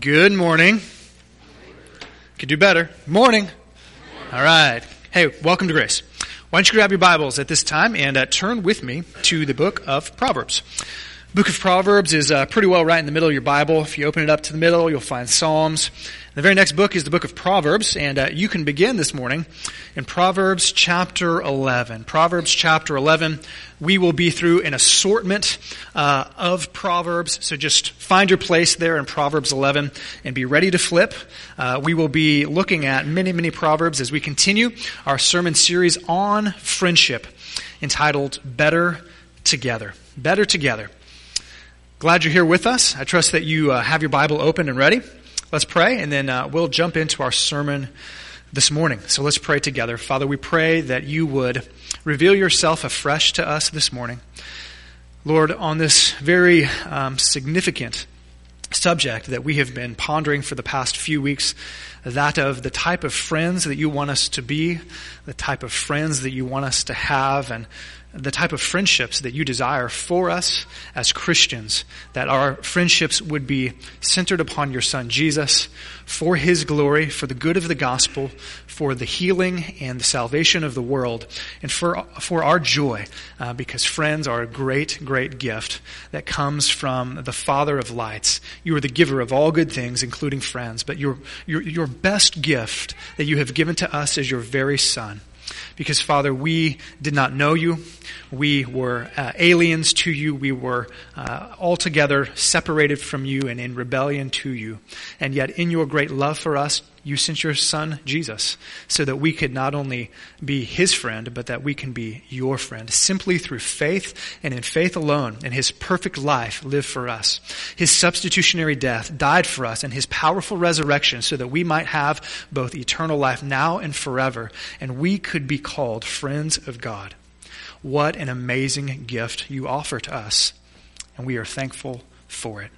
Good morning. Could do better. Morning. All right. Hey, welcome to Grace. Why don't you grab your Bibles at this time and uh, turn with me to the book of Proverbs. Book of Proverbs is uh, pretty well right in the middle of your Bible. If you open it up to the middle, you'll find Psalms. The very next book is the book of Proverbs, and uh, you can begin this morning in Proverbs chapter 11. Proverbs chapter 11. We will be through an assortment uh, of Proverbs, so just find your place there in Proverbs 11 and be ready to flip. Uh, we will be looking at many, many Proverbs as we continue our sermon series on friendship entitled Better Together. Better Together. Glad you're here with us. I trust that you uh, have your Bible open and ready. Let's pray, and then uh, we'll jump into our sermon this morning. So let's pray together. Father, we pray that you would reveal yourself afresh to us this morning. Lord, on this very um, significant subject that we have been pondering for the past few weeks, that of the type of friends that you want us to be, the type of friends that you want us to have, and the type of friendships that you desire for us as Christians, that our friendships would be centered upon your Son Jesus, for His glory, for the good of the gospel, for the healing and the salvation of the world, and for, for our joy, uh, because friends are a great, great gift that comes from the Father of lights. You are the giver of all good things, including friends, but your, your, your best gift that you have given to us is your very Son. Because, Father, we did not know you. We were uh, aliens to you. We were uh, altogether separated from you and in rebellion to you. And yet, in your great love for us, you sent your son, Jesus, so that we could not only be his friend, but that we can be your friend, simply through faith and in faith alone, and his perfect life lived for us. His substitutionary death died for us, and his powerful resurrection, so that we might have both eternal life now and forever, and we could be called friends of God. What an amazing gift you offer to us, and we are thankful for it.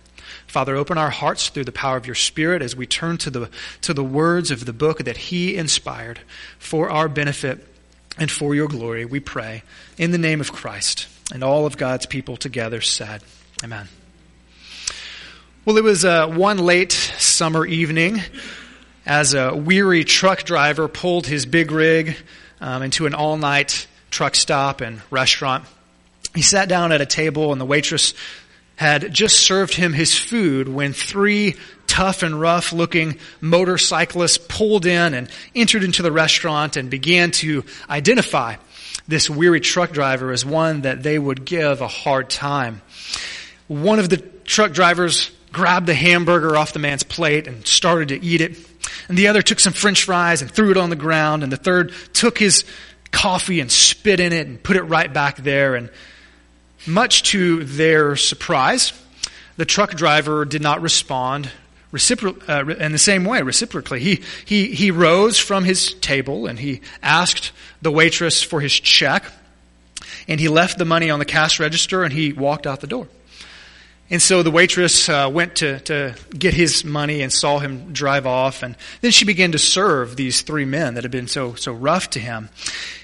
Father, open our hearts through the power of your Spirit as we turn to the, to the words of the book that He inspired for our benefit and for your glory, we pray. In the name of Christ and all of God's people together said, Amen. Well, it was uh, one late summer evening as a weary truck driver pulled his big rig um, into an all night truck stop and restaurant. He sat down at a table, and the waitress had just served him his food when three tough and rough looking motorcyclists pulled in and entered into the restaurant and began to identify this weary truck driver as one that they would give a hard time. One of the truck drivers grabbed the hamburger off the man's plate and started to eat it. And the other took some french fries and threw it on the ground. And the third took his coffee and spit in it and put it right back there. And much to their surprise, the truck driver did not respond recipro- uh, in the same way, reciprocally. He, he, he rose from his table and he asked the waitress for his check, and he left the money on the cash register and he walked out the door. And so the waitress uh, went to, to get his money and saw him drive off. And then she began to serve these three men that had been so, so rough to him.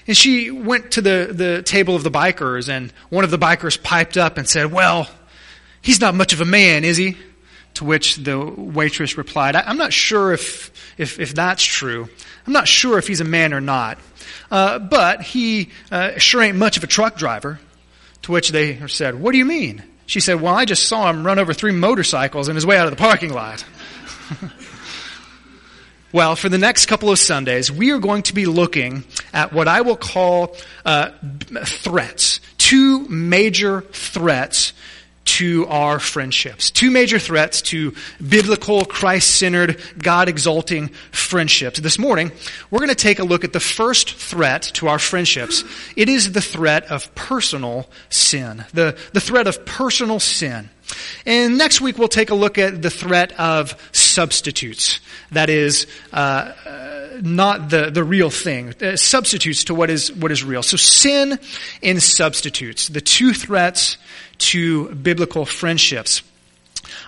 And she went to the, the table of the bikers, and one of the bikers piped up and said, Well, he's not much of a man, is he? To which the waitress replied, I'm not sure if, if, if that's true. I'm not sure if he's a man or not. Uh, but he uh, sure ain't much of a truck driver. To which they said, What do you mean? She said, Well, I just saw him run over three motorcycles on his way out of the parking lot. well, for the next couple of Sundays, we are going to be looking at what I will call uh, threats. Two major threats to our friendships. Two major threats to biblical, Christ-centered, God-exalting friendships. This morning, we're going to take a look at the first threat to our friendships. It is the threat of personal sin. The, the threat of personal sin. And next week, we'll take a look at the threat of substitutes. That is, uh, not the, the real thing. Uh, substitutes to what is, what is real. So sin and substitutes. The two threats to biblical friendships.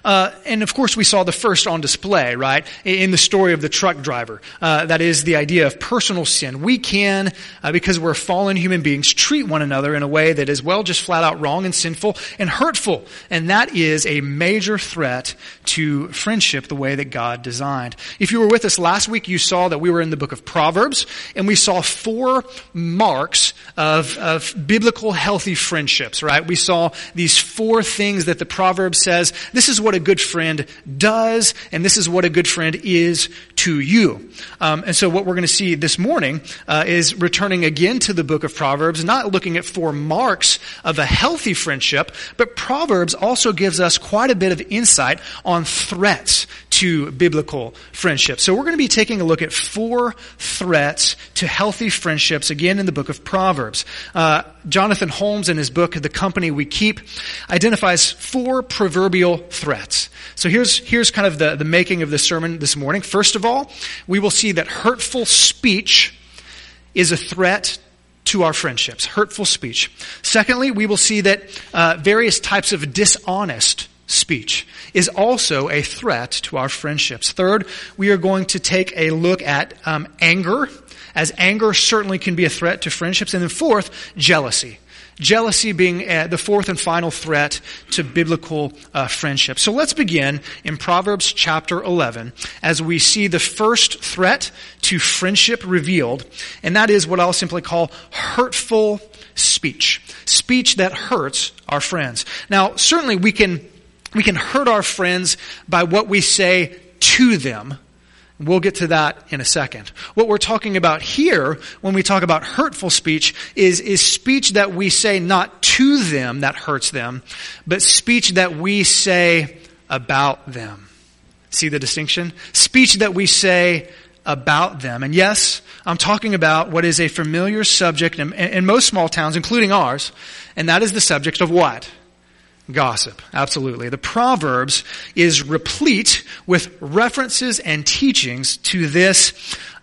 Uh, and of course, we saw the first on display, right, in the story of the truck driver. Uh, that is the idea of personal sin. We can, uh, because we're fallen human beings, treat one another in a way that is, well, just flat out wrong and sinful and hurtful. And that is a major threat to friendship the way that God designed. If you were with us last week, you saw that we were in the book of Proverbs, and we saw four marks of, of biblical healthy friendships, right? We saw these four things that the Proverb says, this is what what a good friend does, and this is what a good friend is to you. Um, and so what we're going to see this morning uh, is returning again to the book of Proverbs, not looking at four marks of a healthy friendship, but Proverbs also gives us quite a bit of insight on threats to biblical friendship. So we're going to be taking a look at four threats to healthy friendships, again in the book of Proverbs. Uh, Jonathan Holmes, in his book, The Company We Keep, identifies four proverbial threats. So here's, here's kind of the, the making of the sermon this morning. First of all, we will see that hurtful speech is a threat to our friendships. Hurtful speech. Secondly, we will see that uh, various types of dishonest speech is also a threat to our friendships. Third, we are going to take a look at um, anger as anger certainly can be a threat to friendships. And then fourth, jealousy. Jealousy being uh, the fourth and final threat to biblical uh, friendship. So let's begin in Proverbs chapter 11 as we see the first threat to friendship revealed, and that is what I'll simply call hurtful speech. Speech that hurts our friends. Now, certainly we can, we can hurt our friends by what we say to them, We'll get to that in a second. What we're talking about here, when we talk about hurtful speech, is, is speech that we say not to them that hurts them, but speech that we say about them. See the distinction? Speech that we say about them. And yes, I'm talking about what is a familiar subject in, in most small towns, including ours, and that is the subject of what? Gossip, absolutely. The Proverbs is replete with references and teachings to this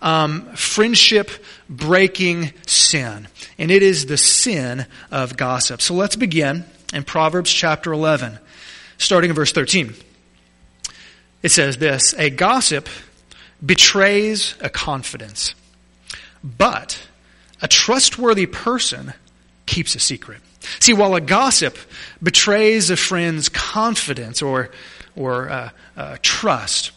um, friendship breaking sin. And it is the sin of gossip. So let's begin in Proverbs chapter 11, starting in verse 13. It says this A gossip betrays a confidence, but a trustworthy person keeps a secret. See, while a gossip betrays a friend's confidence or, or uh, uh, trust,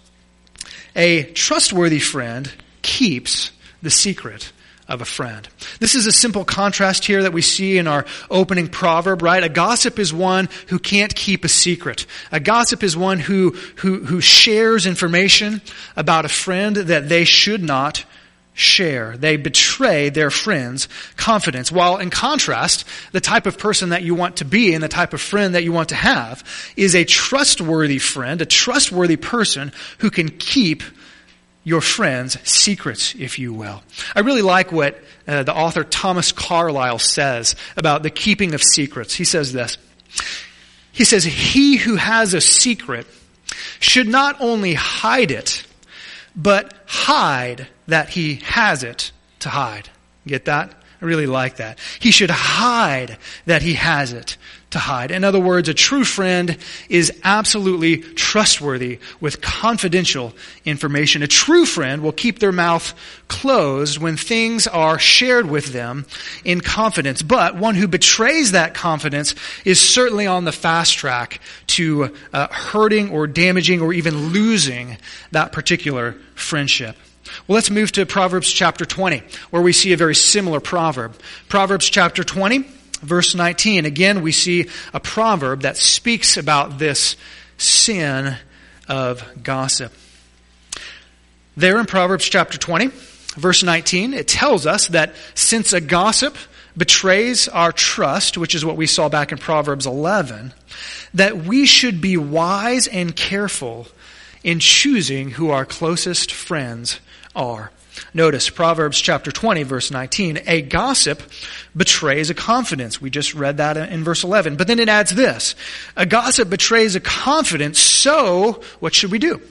a trustworthy friend keeps the secret of a friend. This is a simple contrast here that we see in our opening proverb, right? A gossip is one who can't keep a secret. A gossip is one who, who, who shares information about a friend that they should not share. They betray their friends' confidence. While in contrast, the type of person that you want to be and the type of friend that you want to have is a trustworthy friend, a trustworthy person who can keep your friends' secrets, if you will. I really like what uh, the author Thomas Carlyle says about the keeping of secrets. He says this. He says, He who has a secret should not only hide it, but hide that he has it to hide. Get that? I really like that. He should hide that he has it to hide. In other words, a true friend is absolutely trustworthy with confidential information. A true friend will keep their mouth closed when things are shared with them in confidence. But one who betrays that confidence is certainly on the fast track to uh, hurting or damaging or even losing that particular friendship. Well, let's move to Proverbs chapter 20, where we see a very similar proverb. Proverbs chapter 20, verse 19. Again, we see a proverb that speaks about this sin of gossip. There in Proverbs chapter 20, verse 19, it tells us that since a gossip betrays our trust, which is what we saw back in Proverbs 11, that we should be wise and careful in choosing who our closest friends are. Notice Proverbs chapter 20 verse 19. A gossip betrays a confidence. We just read that in verse 11. But then it adds this. A gossip betrays a confidence. So what should we do?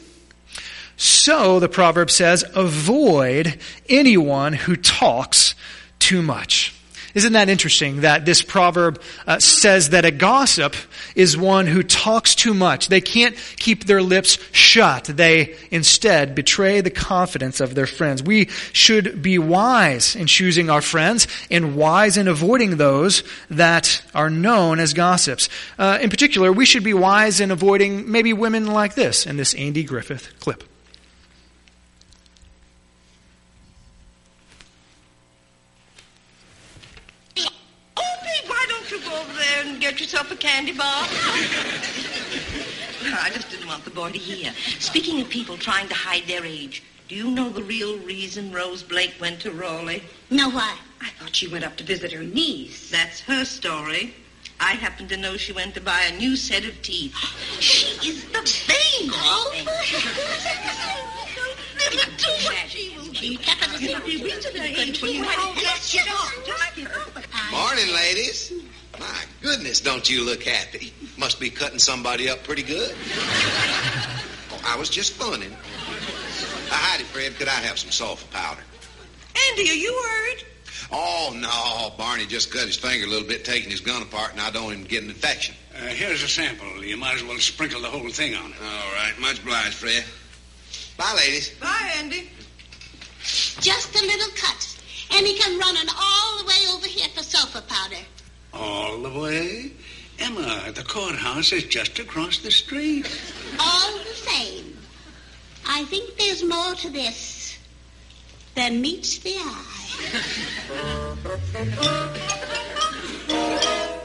So the proverb says, avoid anyone who talks too much. Isn't that interesting that this proverb uh, says that a gossip is one who talks too much? They can't keep their lips shut. They instead betray the confidence of their friends. We should be wise in choosing our friends and wise in avoiding those that are known as gossips. Uh, in particular, we should be wise in avoiding maybe women like this in this Andy Griffith clip. Get yourself a candy bar? I just didn't want the boy to hear. Speaking of people trying to hide their age, do you know the real reason Rose Blake went to Raleigh? No, why? I thought she went up to visit her niece. That's her story. I happen to know she went to buy a new set of teeth. She is the baby. Oh, never do what she will do. Morning, ladies. My goodness, don't you look happy? Must be cutting somebody up pretty good. oh, I was just funning. Uh, howdy, Fred. Could I have some sulfur powder? Andy, are you worried? Oh, no. Barney just cut his finger a little bit taking his gun apart, and I don't even get an infection. Uh, here's a sample. You might as well sprinkle the whole thing on it. All right. Much obliged, Fred. Bye, ladies. Bye, Andy. Just a little cut. And he come running all the way over here for sulfur powder. All the way? Emma, the courthouse is just across the street. All the same, I think there's more to this than meets the eye.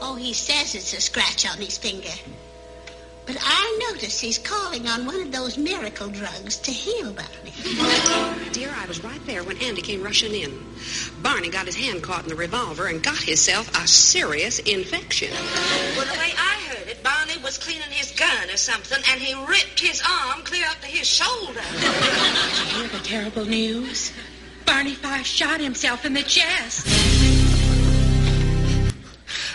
oh, he says it's a scratch on his finger. But I notice he's calling on one of those miracle drugs to heal Barney. Dear, I was right there when Andy came rushing in. Barney got his hand caught in the revolver and got himself a serious infection. Well, the way I heard it, Barney was cleaning his gun or something, and he ripped his arm clear up to his shoulder. Did you hear the terrible news? Barney Fife shot himself in the chest.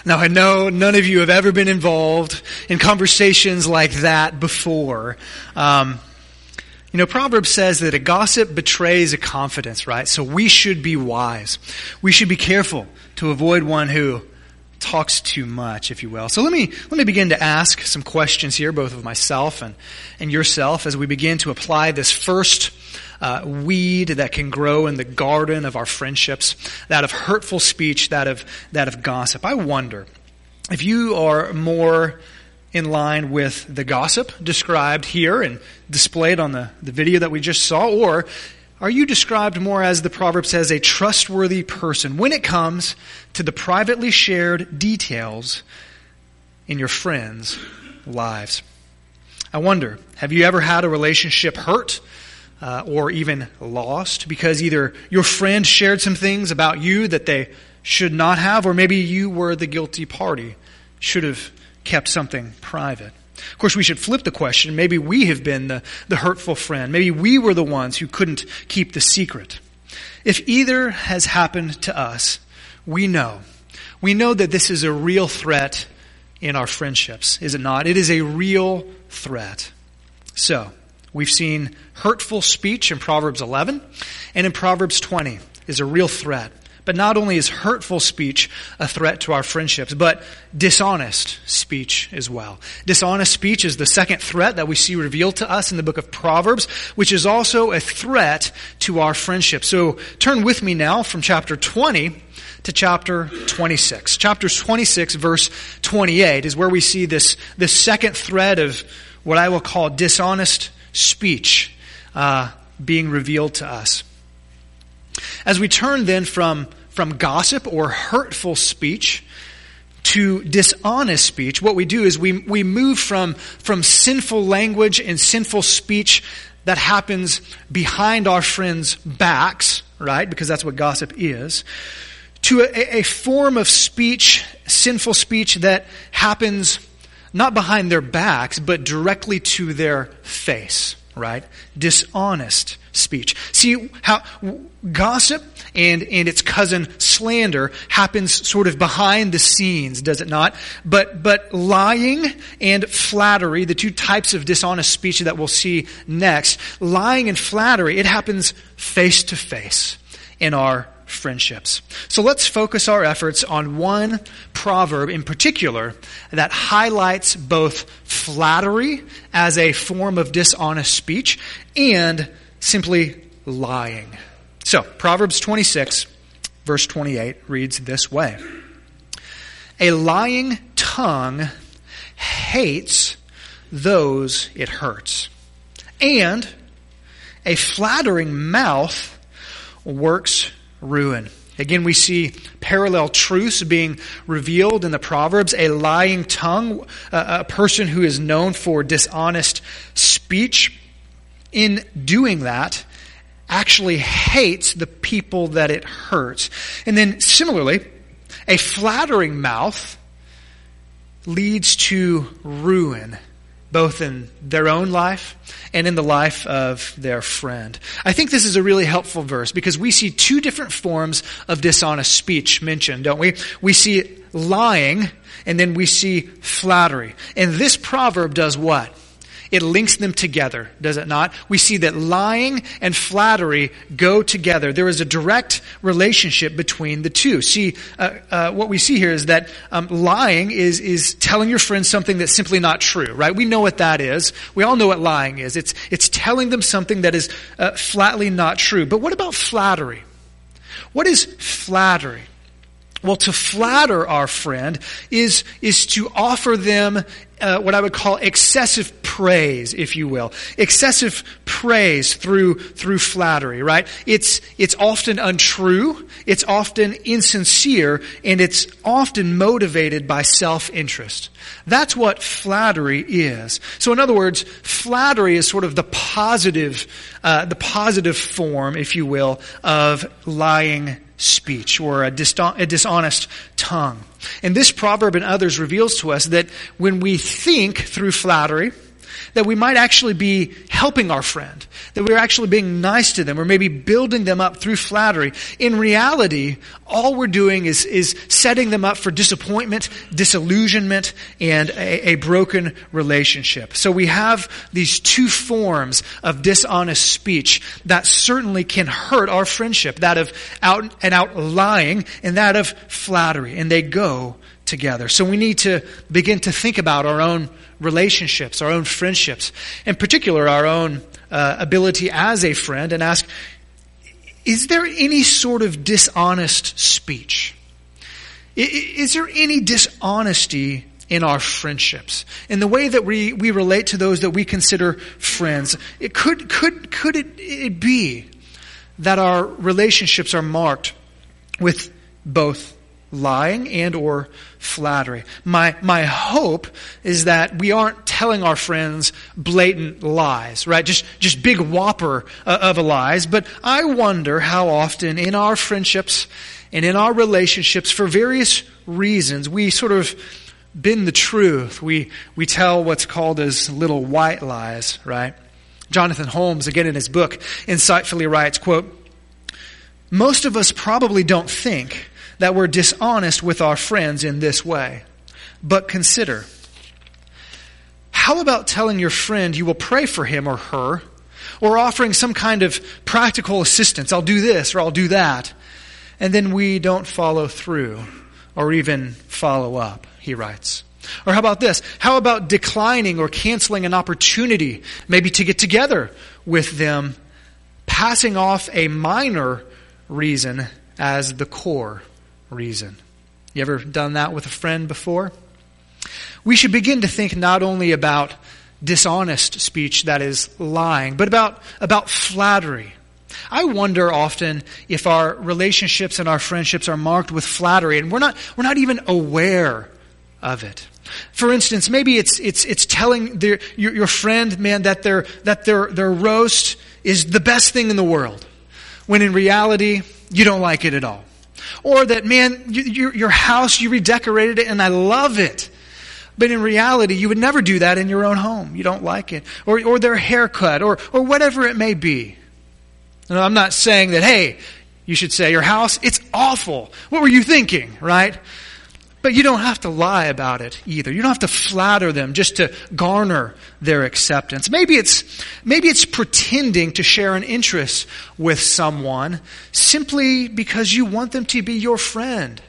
Now, I know none of you have ever been involved in conversations like that before. Um, you know, Proverbs says that a gossip betrays a confidence, right? So we should be wise. We should be careful to avoid one who talks too much, if you will. So let me, let me begin to ask some questions here, both of myself and, and yourself, as we begin to apply this first uh, weed that can grow in the garden of our friendships, that of hurtful speech, that of, that of gossip. I wonder if you are more in line with the gossip described here and displayed on the, the video that we just saw, or are you described more as the proverb says a trustworthy person when it comes to the privately shared details in your friends' lives? I wonder, have you ever had a relationship hurt uh, or even lost because either your friend shared some things about you that they should not have, or maybe you were the guilty party, should have kept something private. Of course, we should flip the question. Maybe we have been the, the hurtful friend. Maybe we were the ones who couldn't keep the secret. If either has happened to us, we know. We know that this is a real threat in our friendships, is it not? It is a real threat. So, We've seen hurtful speech in Proverbs 11 and in Proverbs 20 is a real threat. But not only is hurtful speech a threat to our friendships, but dishonest speech as well. Dishonest speech is the second threat that we see revealed to us in the book of Proverbs, which is also a threat to our friendship. So turn with me now from chapter 20 to chapter 26. Chapter 26 verse 28 is where we see this, this second thread of what I will call dishonest speech uh, being revealed to us. As we turn then from, from gossip or hurtful speech to dishonest speech, what we do is we, we move from, from sinful language and sinful speech that happens behind our friends' backs, right? Because that's what gossip is, to a, a form of speech, sinful speech that happens not behind their backs, but directly to their face, right? Dishonest speech. See how gossip and, and its cousin slander happens sort of behind the scenes, does it not? But, but lying and flattery, the two types of dishonest speech that we'll see next, lying and flattery, it happens face to face in our friendships. So let's focus our efforts on one proverb in particular that highlights both flattery as a form of dishonest speech and simply lying. So, Proverbs 26, verse 28 reads this way A lying tongue hates those it hurts, and a flattering mouth works ruin. Again, we see parallel truths being revealed in the Proverbs. A lying tongue, uh, a person who is known for dishonest speech, in doing that, actually hates the people that it hurts. And then similarly, a flattering mouth leads to ruin both in their own life and in the life of their friend. I think this is a really helpful verse because we see two different forms of dishonest speech mentioned, don't we? We see lying and then we see flattery. And this proverb does what? It links them together, does it not? We see that lying and flattery go together. There is a direct relationship between the two. See, uh, uh, what we see here is that um, lying is is telling your friends something that's simply not true, right? We know what that is. We all know what lying is. It's it's telling them something that is uh, flatly not true. But what about flattery? What is flattery? Well, to flatter our friend is, is to offer them uh, what I would call excessive praise, if you will. Excessive praise through, through flattery, right? It's, it's often untrue, it's often insincere, and it's often motivated by self-interest. That's what flattery is. So in other words, flattery is sort of the positive, uh, the positive form, if you will, of lying speech or a, dishonest tongue. And this proverb and others reveals to us that when we think through flattery, that we might actually be helping our friend, that we're actually being nice to them, or maybe building them up through flattery. In reality, all we're doing is, is setting them up for disappointment, disillusionment, and a, a broken relationship. So we have these two forms of dishonest speech that certainly can hurt our friendship, that of out and out lying and that of flattery, and they go together. So we need to begin to think about our own relationships, our own friendships, in particular, our own uh, ability as a friend, and ask is there any sort of dishonest speech? Is there any dishonesty in our friendships? In the way that we, we relate to those that we consider friends? It could, could, could it, it be that our relationships are marked with both lying and or flattery. My, my hope is that we aren't telling our friends blatant lies, right? Just, just big whopper uh, of lies. But I wonder how often in our friendships and in our relationships, for various reasons, we sort of bend the truth. We, we tell what's called as little white lies, right? Jonathan Holmes, again in his book, insightfully writes, quote, most of us probably don't think that we're dishonest with our friends in this way. But consider how about telling your friend you will pray for him or her, or offering some kind of practical assistance? I'll do this or I'll do that. And then we don't follow through or even follow up, he writes. Or how about this? How about declining or canceling an opportunity, maybe to get together with them, passing off a minor reason as the core reason. You ever done that with a friend before? We should begin to think not only about dishonest speech that is lying, but about, about flattery. I wonder often if our relationships and our friendships are marked with flattery and we're not, we're not even aware of it. For instance, maybe it's, it's, it's telling their, your, your friend, man, that their, that their, their roast is the best thing in the world, when in reality, you don't like it at all. Or that, man, your, your house, you redecorated it and I love it. But in reality, you would never do that in your own home. You don't like it. Or, or their haircut, or, or whatever it may be. And I'm not saying that, hey, you should say your house, it's awful. What were you thinking, right? But you don't have to lie about it either. You don't have to flatter them just to garner their acceptance. Maybe it's, maybe it's pretending to share an interest with someone simply because you want them to be your friend,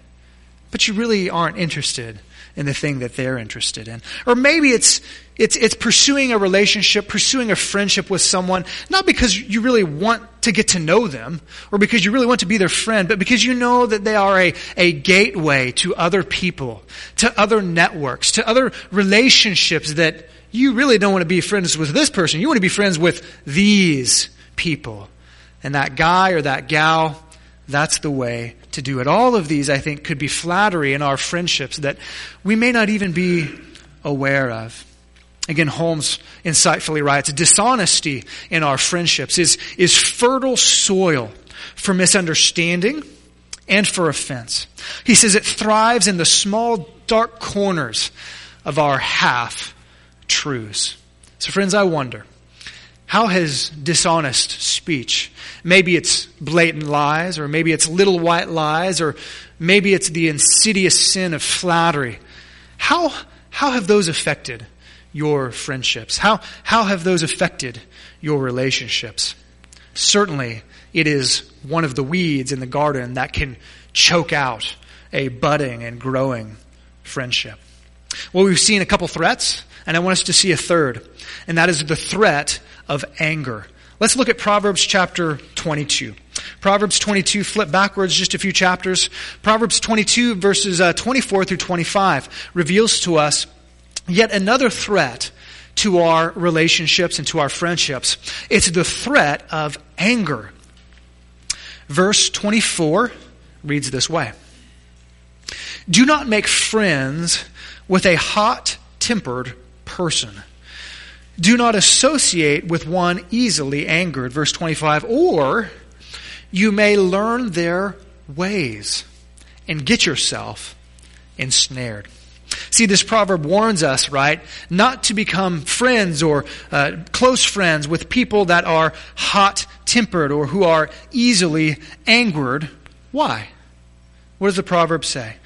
but you really aren't interested in the thing that they're interested in. Or maybe it's, it's, it's pursuing a relationship, pursuing a friendship with someone, not because you really want to get to know them, or because you really want to be their friend, but because you know that they are a, a gateway to other people, to other networks, to other relationships that you really don't want to be friends with this person. You want to be friends with these people. And that guy or that gal, that's the way to do it. All of these, I think, could be flattery in our friendships that we may not even be aware of. Again, Holmes insightfully writes, dishonesty in our friendships is, is fertile soil for misunderstanding and for offense. He says it thrives in the small, dark corners of our half truths. So, friends, I wonder, how has dishonest speech, maybe it's blatant lies, or maybe it's little white lies, or maybe it's the insidious sin of flattery, how, how have those affected your friendships? How, how have those affected your relationships? Certainly, it is one of the weeds in the garden that can choke out a budding and growing friendship. Well, we've seen a couple threats, and I want us to see a third, and that is the threat of anger. Let's look at Proverbs chapter 22. Proverbs 22, flip backwards just a few chapters. Proverbs 22, verses uh, 24 through 25, reveals to us yet another threat to our relationships and to our friendships. It's the threat of anger. Verse 24 reads this way Do not make friends with a hot tempered person. Do not associate with one easily angered. Verse 25. Or you may learn their ways and get yourself ensnared. See, this proverb warns us, right, not to become friends or uh, close friends with people that are hot tempered or who are easily angered. Why? What does the proverb say?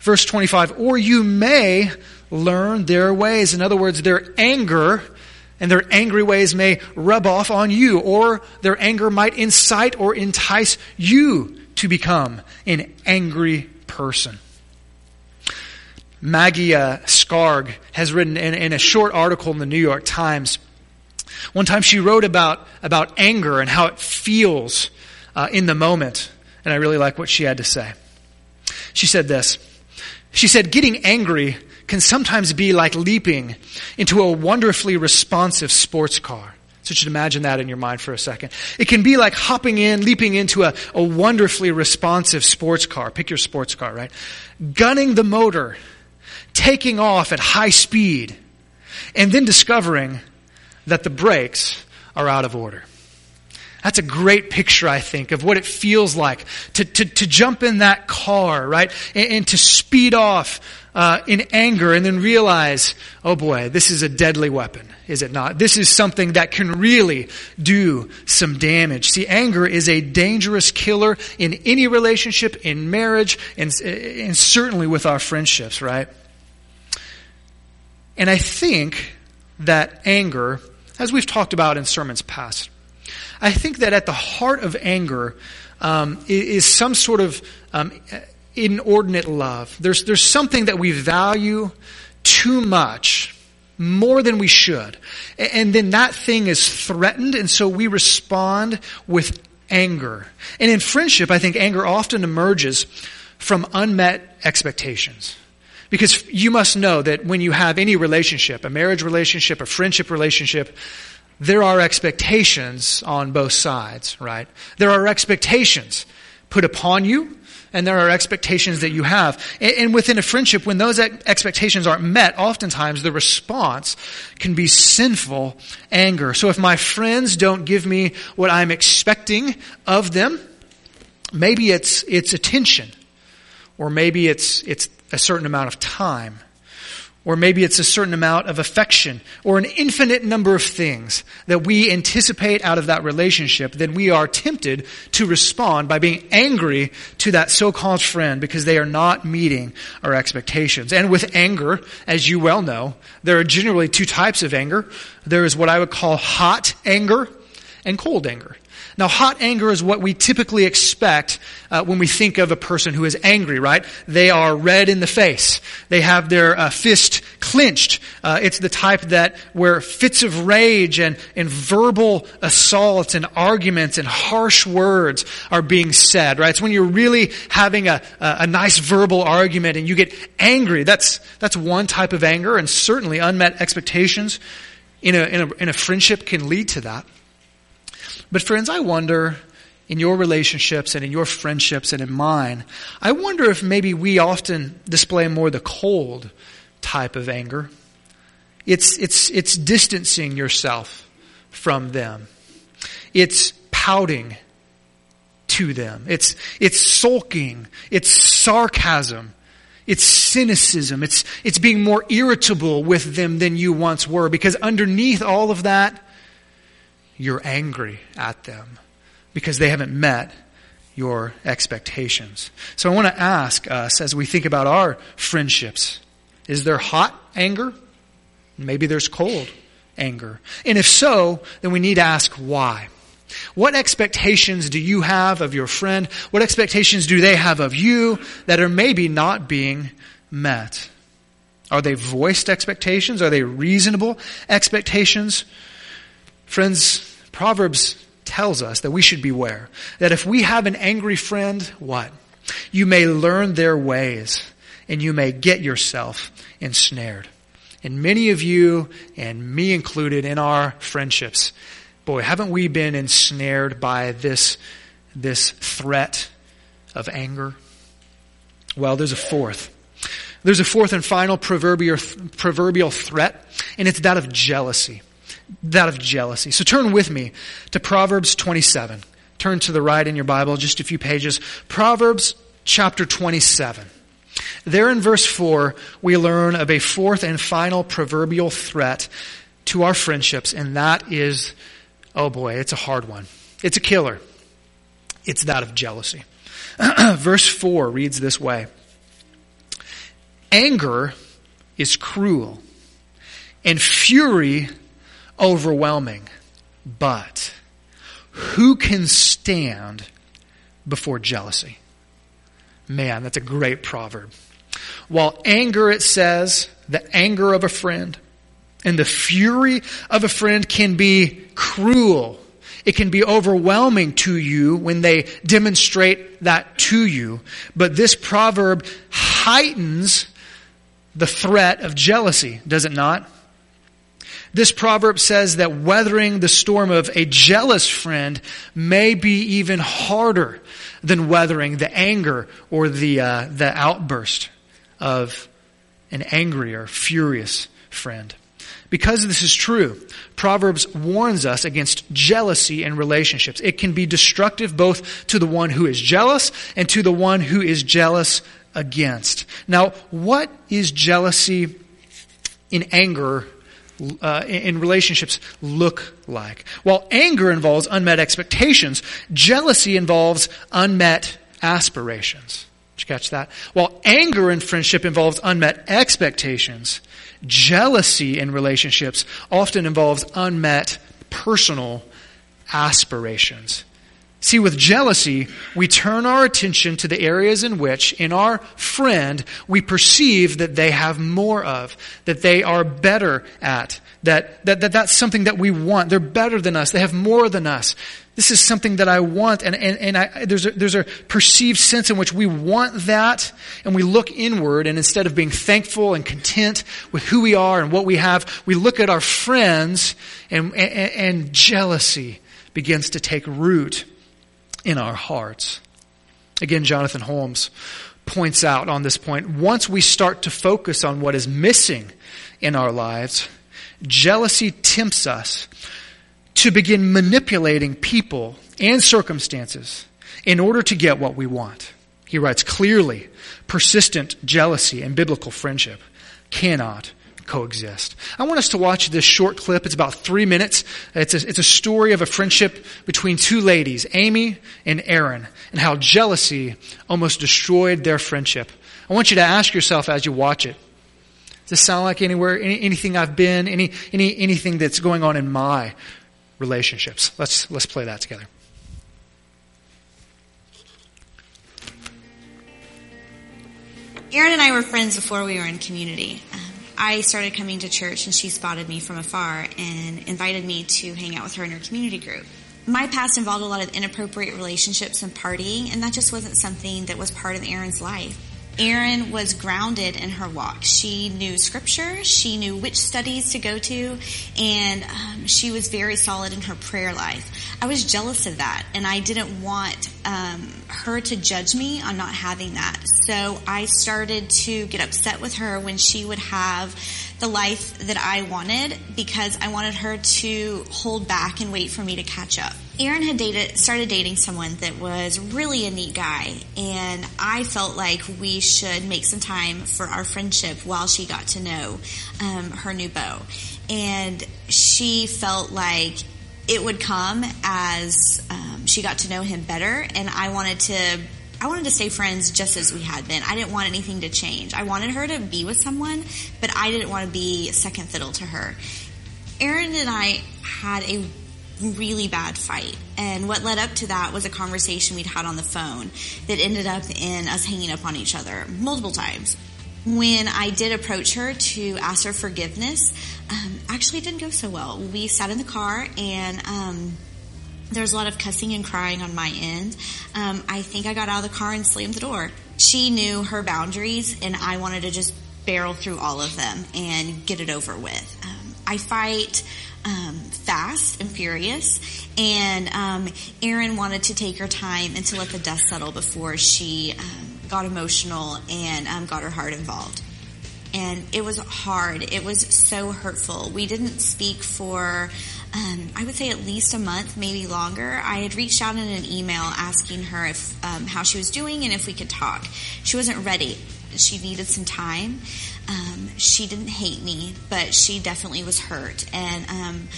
Verse 25, or you may learn their ways. In other words, their anger and their angry ways may rub off on you, or their anger might incite or entice you to become an angry person. Maggie uh, Scarf has written in, in, a short article in the New York Times. One time she wrote about, about anger and how it feels uh, in the moment, and I really like what she had to say. She said this. She said, Getting angry can sometimes be like leaping into a wonderfully responsive sports car. So just imagine that in your mind for a second. It can be like hopping in, leaping into a, a wonderfully responsive sports car. Pick your sports car, right? Gunning the motor taking off at high speed, and then discovering that the brakes are out of order. That's a great picture, I think, of what it feels like to, to, to jump in that car, right? And, and to speed off uh, in anger and then realize, oh boy, this is a deadly weapon, is it not? This is something that can really do some damage. See, anger is a dangerous killer in any relationship, in marriage, and, and certainly with our friendships, right? And I think that anger, as we've talked about in sermons past, I think that at the heart of anger um, is some sort of um, inordinate love. There's, there's something that we value too much, more than we should. And then that thing is threatened, and so we respond with anger. And in friendship, I think anger often emerges from unmet expectations. Because you must know that when you have any relationship, a marriage relationship, a friendship relationship, there are expectations on both sides, right? There are expectations put upon you, and there are expectations that you have. And within a friendship, when those expectations aren't met, oftentimes the response can be sinful anger. So if my friends don't give me what I'm expecting of them, maybe it's, it's attention. Or maybe it's, it's a certain amount of time. or maybe it's a certain amount of affection, or an infinite number of things that we anticipate out of that relationship, then we are tempted to respond by being angry to that so-called friend because they are not meeting our expectations. And with anger, as you well know, there are generally two types of anger. There is what I would call hot anger and cold anger. Now, hot anger is what we typically expect uh, when we think of a person who is angry, right? They are red in the face. They have their uh, fist clenched. Uh, it's the type that where fits of rage and, and verbal assaults and arguments and harsh words are being said, right? It's when you're really having a, a, a nice verbal argument and you get angry. That's, that's one type of anger and certainly unmet expectations in a, in a, in a friendship can lead to that. But friends, I wonder in your relationships and in your friendships and in mine, I wonder if maybe we often display more the cold type of anger. It's, it's, it's distancing yourself from them. It's pouting to them. It's, it's sulking. It's sarcasm. It's cynicism. It's, it's being more irritable with them than you once were because underneath all of that, you're angry at them because they haven't met your expectations. So I want to ask us as we think about our friendships is there hot anger? Maybe there's cold anger. And if so, then we need to ask why. What expectations do you have of your friend? What expectations do they have of you that are maybe not being met? Are they voiced expectations? Are they reasonable expectations? Friends, Proverbs tells us that we should beware. That if we have an angry friend, what? You may learn their ways and you may get yourself ensnared. And many of you, and me included, in our friendships, boy, haven't we been ensnared by this, this threat of anger? Well, there's a fourth. There's a fourth and final proverbial, proverbial threat, and it's that of jealousy that of jealousy. So turn with me to Proverbs 27. Turn to the right in your Bible, just a few pages. Proverbs chapter 27. There in verse 4, we learn of a fourth and final proverbial threat to our friendships, and that is, oh boy, it's a hard one. It's a killer. It's that of jealousy. verse 4 reads this way Anger is cruel, and fury overwhelming. But who can stand before jealousy? Man, that's a great proverb. While anger, it says, the anger of a friend and the fury of a friend can be cruel. It can be overwhelming to you when they demonstrate that to you. But this proverb heightens the threat of jealousy, does it not? This proverb says that weathering the storm of a jealous friend may be even harder than weathering the anger or the, uh, the outburst of an angry or furious friend. Because this is true, Proverbs warns us against jealousy in relationships. It can be destructive both to the one who is jealous and to the one who is jealous against. Now, what is jealousy in anger uh, in relationships look like? While anger involves unmet expectations, jealousy involves unmet aspirations. Did you catch that? While anger in friendship involves unmet expectations, jealousy in relationships often involves unmet personal aspirations. See, with jealousy, we turn our attention to the areas in which, in our friend, we perceive that they have more of, that they are better at, that, that, that that's something that we want. They're better than us. They have more than us. This is something that I want. And, and, and I, there's, a, there's a perceived sense in which we want that, and we look inward, and instead of being thankful and content with who we are and what we have, we look at our friends, and, and, and jealousy begins to take root in our hearts. Again, Jonathan Holmes points out on this point once we start to focus on what is missing in our lives, jealousy tempts us to begin manipulating people and circumstances in order to get what we want. He writes clearly, persistent jealousy and biblical friendship cannot coexist. I want us to watch this short clip. It's about three minutes. It's a, it's a story of a friendship between two ladies, Amy and Erin, and how jealousy almost destroyed their friendship. I want you to ask yourself as you watch it, does this sound like anywhere, any, anything I've been, any, any, anything that's going on in my relationships? Let's, let's play that together. Erin and I were friends before we were in community. I started coming to church and she spotted me from afar and invited me to hang out with her in her community group. My past involved a lot of inappropriate relationships and partying, and that just wasn't something that was part of Erin's life. Erin was grounded in her walk. She knew scripture, she knew which studies to go to, and um, she was very solid in her prayer life. I was jealous of that, and I didn't want um, her to judge me on not having that. So I started to get upset with her when she would have the life that I wanted because I wanted her to hold back and wait for me to catch up. Erin had dated, started dating someone that was really a neat guy, and I felt like we should make some time for our friendship while she got to know um, her new beau. And she felt like it would come as um, she got to know him better, and I wanted to. I wanted to stay friends just as we had been. I didn't want anything to change. I wanted her to be with someone, but I didn't want to be second fiddle to her. Erin and I had a really bad fight. And what led up to that was a conversation we'd had on the phone that ended up in us hanging up on each other multiple times. When I did approach her to ask her forgiveness, um, actually didn't go so well. We sat in the car and um, there was a lot of cussing and crying on my end. Um, I think I got out of the car and slammed the door. She knew her boundaries, and I wanted to just barrel through all of them and get it over with. Um, I fight um, fast and furious, and um, Erin wanted to take her time and to let the dust settle before she um, got emotional and um, got her heart involved. And it was hard. It was so hurtful. We didn't speak for, um, I would say, at least a month, maybe longer. I had reached out in an email asking her if um, how she was doing and if we could talk. She wasn't ready. She needed some time. Um, she didn't hate me, but she definitely was hurt, and um,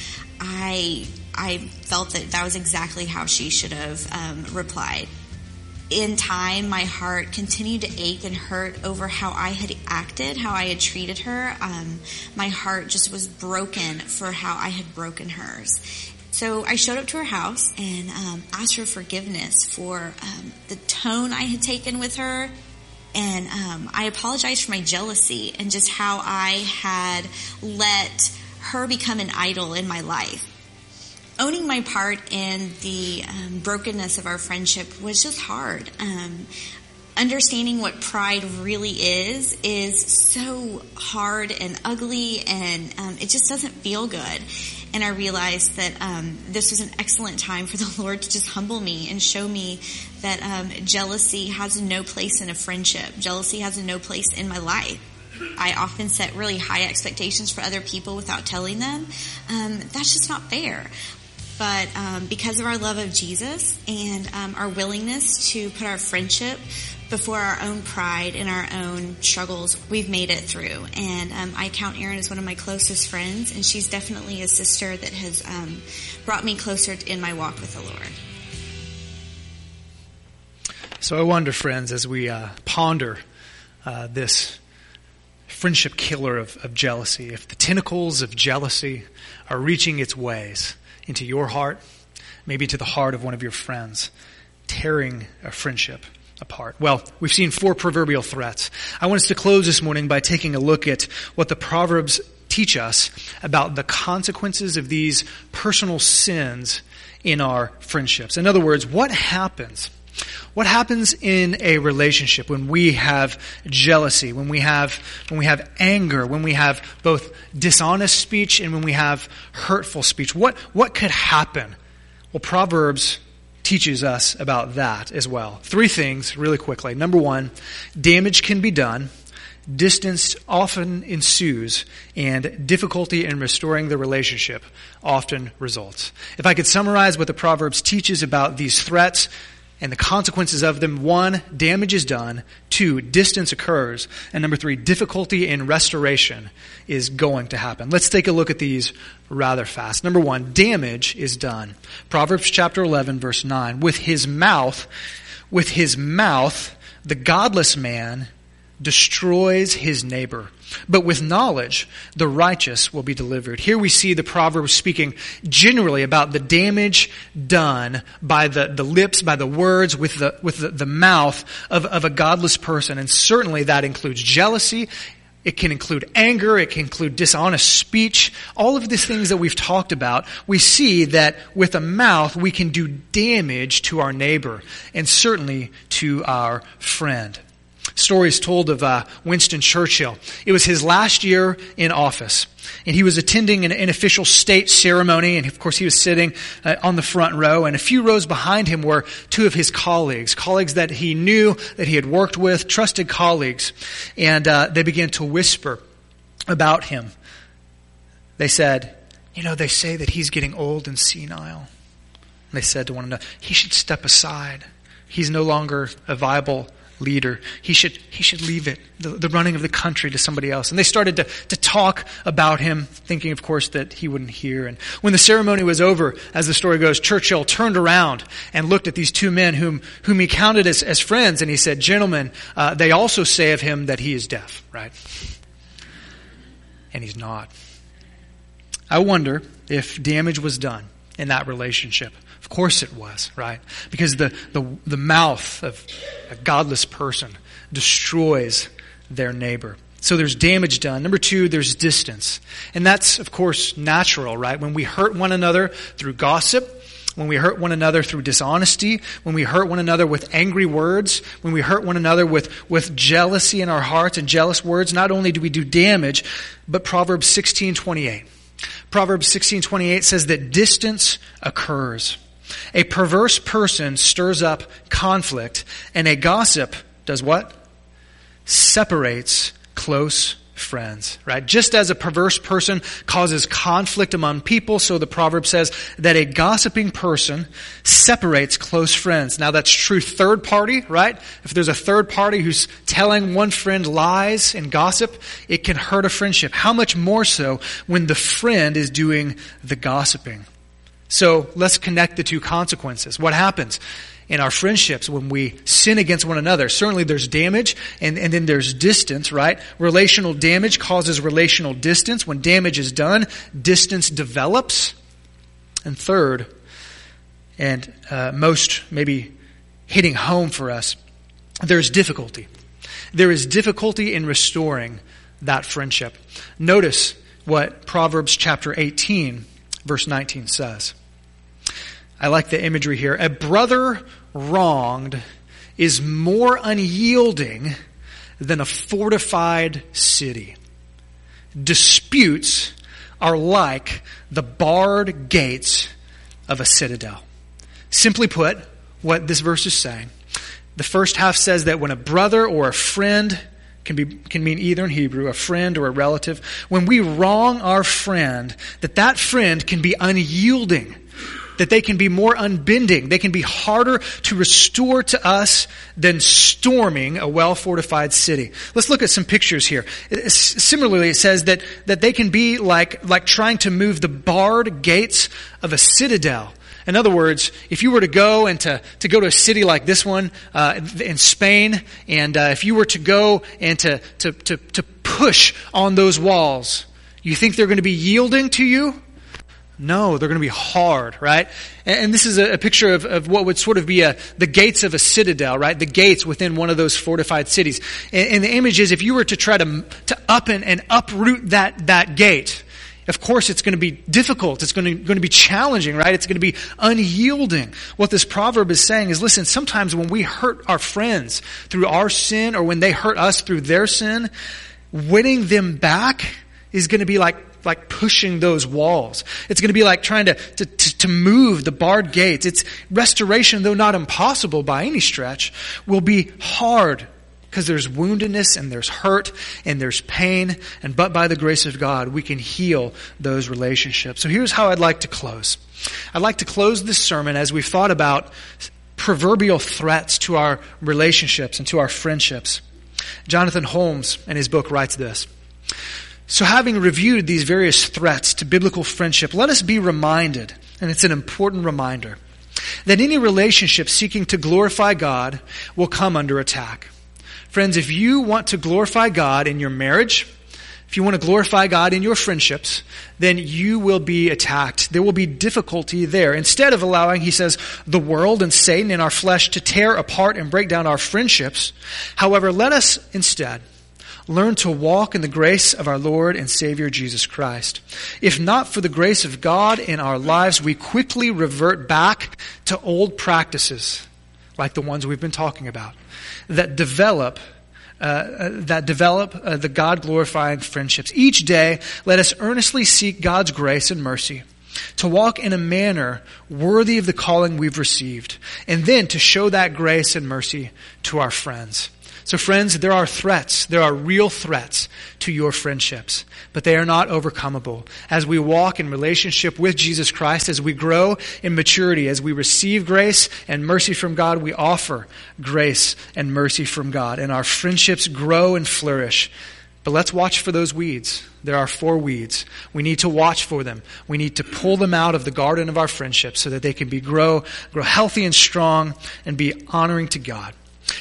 I I felt that that was exactly how she should have um, replied. In time, my heart continued to ache and hurt over how I had acted, how I had treated her. Um, my heart just was broken for how I had broken hers. So I showed up to her house and um, asked her forgiveness for um, the tone I had taken with her, and um, I apologized for my jealousy and just how I had let her become an idol in my life. Owning my part in the um, brokenness of our friendship was just hard. Um, understanding what pride really is is so hard and ugly, and um, it just doesn't feel good. And I realized that um, this was an excellent time for the Lord to just humble me and show me that um, jealousy has no place in a friendship. Jealousy has no place in my life. I often set really high expectations for other people without telling them. Um, that's just not fair. But um, because of our love of Jesus and um, our willingness to put our friendship before our own pride and our own struggles, we've made it through. And um, I count Erin as one of my closest friends, and she's definitely a sister that has um, brought me closer in my walk with the Lord. So I wonder, friends, as we uh, ponder uh, this friendship killer of, of jealousy, if the tentacles of jealousy are reaching its ways into your heart, maybe to the heart of one of your friends, tearing a friendship apart. Well, we've seen four proverbial threats. I want us to close this morning by taking a look at what the Proverbs teach us about the consequences of these personal sins in our friendships. In other words, what happens? What happens in a relationship when we have jealousy, when we have, when we have anger, when we have both dishonest speech and when we have hurtful speech? What, what could happen? Well, Proverbs teaches us about that as well. Three things really quickly. Number one, damage can be done. Distance often ensues, and difficulty in restoring the relationship often results. If I could summarize what the Proverbs teaches about these threats, and the consequences of them. One, damage is done. Two, distance occurs. And number three, difficulty in restoration is going to happen. Let's take a look at these rather fast. Number one, damage is done. Proverbs chapter 11 verse 9. With his mouth, with his mouth, the godless man destroys his neighbor. But with knowledge, the righteous will be delivered. Here we see the proverb speaking generally about the damage done by the, the lips, by the words, with the, with the, the mouth of, of a godless person. And certainly that includes jealousy. It can include anger. It can include dishonest speech. All of these things that we've talked about, we see that with a mouth we can do damage to our neighbor and certainly to our friend. Stories told of uh, Winston Churchill. It was his last year in office, and he was attending an, an official state ceremony, and of course he was sitting uh, on the front row, and a few rows behind him were two of his colleagues, colleagues that he knew, that he had worked with, trusted colleagues, and uh, they began to whisper about him. They said, you know, they say that he's getting old and senile. And they said to one another, he should step aside. He's no longer a viable leader. He should, he should leave it, the, the running of the country to somebody else. And they started to, to talk about him, thinking, of course, that he wouldn't hear. And when the ceremony was over, as the story goes, Churchill turned around and looked at these two men whom, whom he counted as, as friends, and he said, Gentlemen, uh, they also say of him that he is deaf, right? And he's not. I wonder if damage was done in that relationship course it was, right? Because the, the, the mouth of a godless person destroys their neighbor. So there's damage done. Number two, there's distance. And that's, of course, natural, right? When we hurt one another through gossip, when we hurt one another through dishonesty, when we hurt one another with angry words, when we hurt one another with, with jealousy in our hearts and jealous words, not only do we do damage, but Proverbs 16:28. Proverbs 16:28 says that distance occurs. A perverse person stirs up conflict, and a gossip does what? Separates close friends, right? Just as a perverse person causes conflict among people, so the proverb says that a gossiping person separates close friends. Now that's true third party, right? If there's a third party who's telling one friend lies and gossip, it can hurt a friendship. How much more so when the friend is doing the gossiping? So let's connect the two consequences. What happens in our friendships when we sin against one another? Certainly there's damage and, and then there's distance, right? Relational damage causes relational distance. When damage is done, distance develops. And third, and uh, most maybe hitting home for us, there's difficulty. There is difficulty in restoring that friendship. Notice what Proverbs chapter 18, verse 19 says. I like the imagery here. A brother wronged is more unyielding than a fortified city. Disputes are like the barred gates of a citadel. Simply put, what this verse is saying, the first half says that when a brother or a friend can be can mean either in Hebrew, a friend or a relative, when we wrong our friend, that that friend can be unyielding that they can be more unbending. They can be harder to restore to us than storming a well fortified city. Let's look at some pictures here. Similarly, it says that, that they can be like, like trying to move the barred gates of a citadel. In other words, if you were to go and to, to go to a city like this one uh, in Spain, and uh, if you were to go and to, to, to, to push on those walls, you think they're going to be yielding to you? No, they're going to be hard, right? And, this is a, picture of, of what would sort of be a, the gates of a citadel, right? The gates within one of those fortified cities. And, and the image is if you were to try to, to up and, and uproot that, that gate, of course it's going to be difficult. It's going to, going to be challenging, right? It's going to be unyielding. What this proverb is saying is listen, sometimes when we hurt our friends through our sin or when they hurt us through their sin, winning them back is going to be like like pushing those walls. It's going to be like trying to, to, to, move the barred gates. It's restoration, though not impossible by any stretch, will be hard because there's woundedness and there's hurt and there's pain. And but by the grace of God, we can heal those relationships. So here's how I'd like to close. I'd like to close this sermon as we've thought about proverbial threats to our relationships and to our friendships. Jonathan Holmes, in his book, writes this. So, having reviewed these various threats to biblical friendship, let us be reminded, and it's an important reminder, that any relationship seeking to glorify God will come under attack. Friends, if you want to glorify God in your marriage, if you want to glorify God in your friendships, then you will be attacked. There will be difficulty there. Instead of allowing, he says, the world and Satan in our flesh to tear apart and break down our friendships, however, let us instead learn to walk in the grace of our Lord and Savior Jesus Christ. If not for the grace of God in our lives, we quickly revert back to old practices like the ones we've been talking about that develop uh, uh, that develop uh, the God glorifying friendships. Each day, let us earnestly seek God's grace and mercy to walk in a manner worthy of the calling we've received, and then to show that grace and mercy to our friends. So, friends, there are threats. There are real threats to your friendships, but they are not overcomable. As we walk in relationship with Jesus Christ, as we grow in maturity, as we receive grace and mercy from God, we offer grace and mercy from God, and our friendships grow and flourish. But let's watch for those weeds. There are four weeds. We need to watch for them. We need to pull them out of the garden of our friendships so that they can be grow, grow healthy and strong and be honoring to God.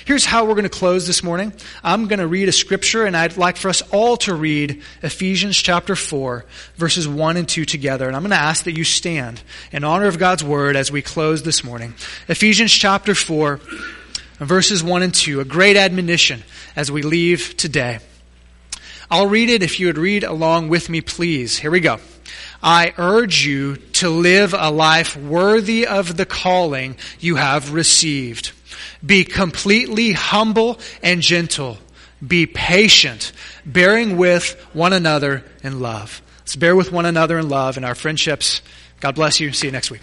Here's how we're going to close this morning. I'm going to read a scripture, and I'd like for us all to read Ephesians chapter 4, verses 1 and 2 together. And I'm going to ask that you stand in honor of God's word as we close this morning. Ephesians chapter 4, verses 1 and 2, a great admonition as we leave today. I'll read it if you would read along with me, please. Here we go. I urge you to live a life worthy of the calling you have received be completely humble and gentle. Be patient, bearing with one another in love. Let's bear with one another in love in our friendships. God bless you. See you next week.